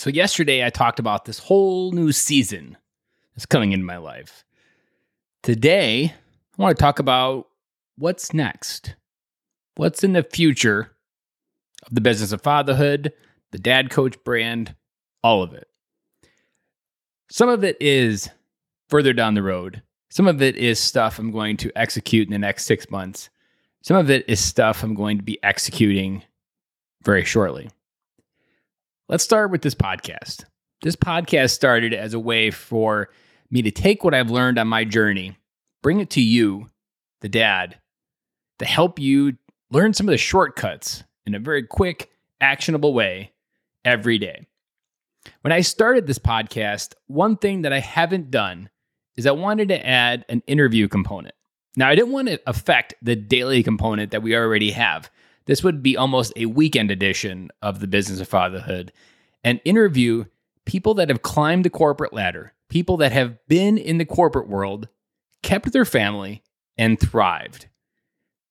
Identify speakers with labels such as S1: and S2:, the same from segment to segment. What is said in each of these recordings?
S1: So, yesterday I talked about this whole new season that's coming into my life. Today, I want to talk about what's next. What's in the future of the business of fatherhood, the dad coach brand, all of it. Some of it is further down the road. Some of it is stuff I'm going to execute in the next six months. Some of it is stuff I'm going to be executing very shortly. Let's start with this podcast. This podcast started as a way for me to take what I've learned on my journey, bring it to you, the dad, to help you learn some of the shortcuts in a very quick, actionable way every day. When I started this podcast, one thing that I haven't done is I wanted to add an interview component. Now, I didn't want to affect the daily component that we already have. This would be almost a weekend edition of the business of fatherhood and interview people that have climbed the corporate ladder, people that have been in the corporate world, kept their family, and thrived.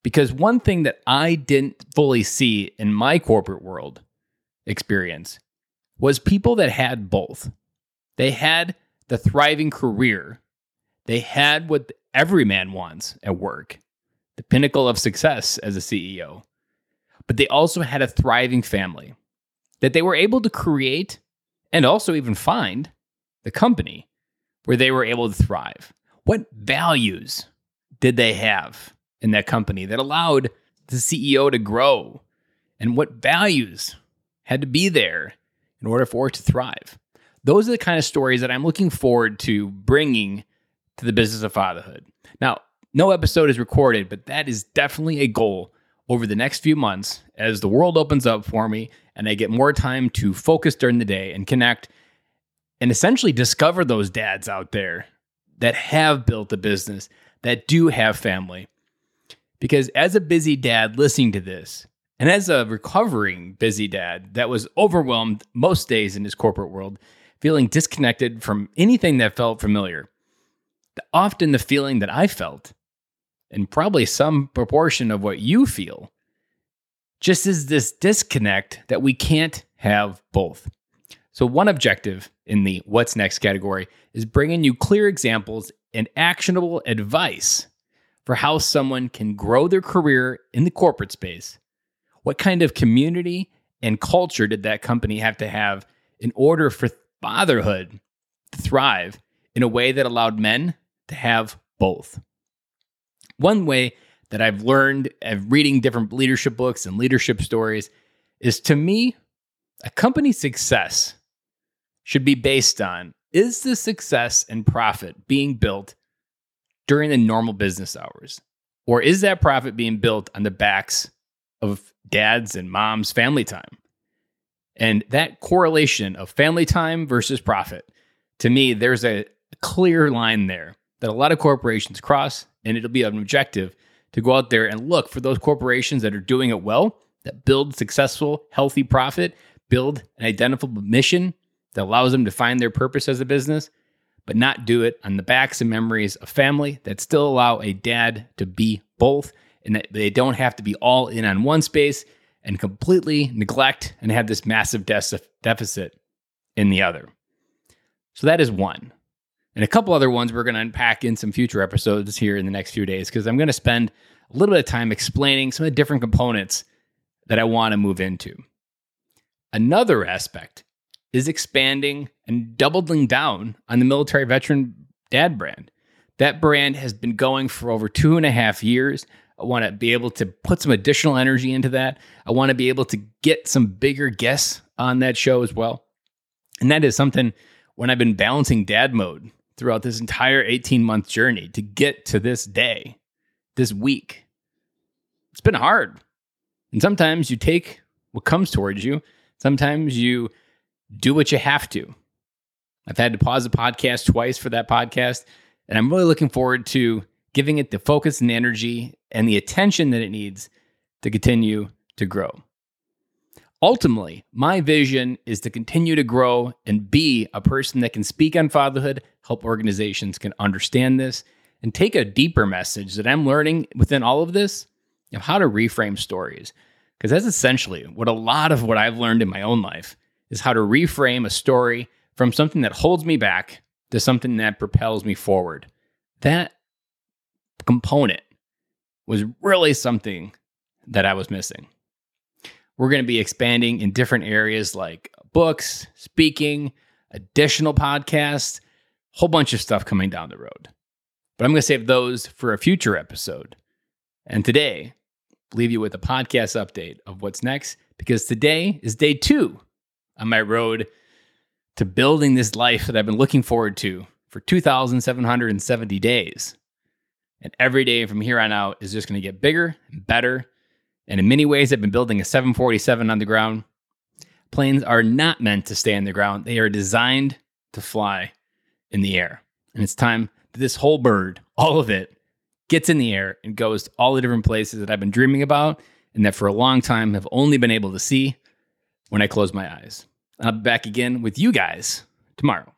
S1: Because one thing that I didn't fully see in my corporate world experience was people that had both. They had the thriving career, they had what every man wants at work the pinnacle of success as a CEO but they also had a thriving family that they were able to create and also even find the company where they were able to thrive. What values did they have in that company that allowed the CEO to grow? And what values had to be there in order for it to thrive? Those are the kind of stories that I'm looking forward to bringing to the business of fatherhood. Now, no episode is recorded, but that is definitely a goal over the next few months as the world opens up for me and I get more time to focus during the day and connect and essentially discover those dads out there that have built a business, that do have family. Because as a busy dad listening to this, and as a recovering busy dad that was overwhelmed most days in his corporate world, feeling disconnected from anything that felt familiar, often the feeling that I felt and probably some proportion of what you feel, just is this disconnect that we can't have both. So, one objective in the what's next category is bringing you clear examples and actionable advice for how someone can grow their career in the corporate space. What kind of community and culture did that company have to have in order for fatherhood to thrive in a way that allowed men to have both? One way that I've learned of reading different leadership books and leadership stories is to me, a company's success should be based on is the success and profit being built during the normal business hours? Or is that profit being built on the backs of dads and moms' family time? And that correlation of family time versus profit, to me, there's a clear line there that a lot of corporations cross and it'll be an objective to go out there and look for those corporations that are doing it well, that build successful, healthy profit, build an identifiable mission that allows them to find their purpose as a business, but not do it on the backs and memories of family that still allow a dad to be both and that they don't have to be all in on one space and completely neglect and have this massive de- deficit in the other. So that is one and a couple other ones we're going to unpack in some future episodes here in the next few days because I'm going to spend a little bit of time explaining some of the different components that I want to move into. Another aspect is expanding and doubling down on the military veteran dad brand. That brand has been going for over two and a half years. I want to be able to put some additional energy into that. I want to be able to get some bigger guests on that show as well. And that is something when I've been balancing dad mode throughout this entire 18 month journey to get to this day, this week. It's been hard. And sometimes you take what comes towards you, sometimes you do what you have to. I've had to pause the podcast twice for that podcast, and I'm really looking forward to giving it the focus and energy and the attention that it needs to continue to grow. Ultimately, my vision is to continue to grow and be a person that can speak on fatherhood, help organizations can understand this, and take a deeper message that I'm learning within all of this of how to reframe stories. Because that's essentially what a lot of what I've learned in my own life is how to reframe a story from something that holds me back to something that propels me forward. That component was really something that I was missing. We're going to be expanding in different areas like books, speaking, additional podcasts, whole bunch of stuff coming down the road. But I'm going to save those for a future episode. And today, leave you with a podcast update of what's next because today is day two on my road to building this life that I've been looking forward to for 2,770 days. And every day from here on out is just going to get bigger and better. And in many ways, I've been building a 747 on the ground. Planes are not meant to stay on the ground, they are designed to fly in the air. And it's time that this whole bird, all of it, gets in the air and goes to all the different places that I've been dreaming about and that for a long time have only been able to see when I close my eyes. I'll be back again with you guys tomorrow.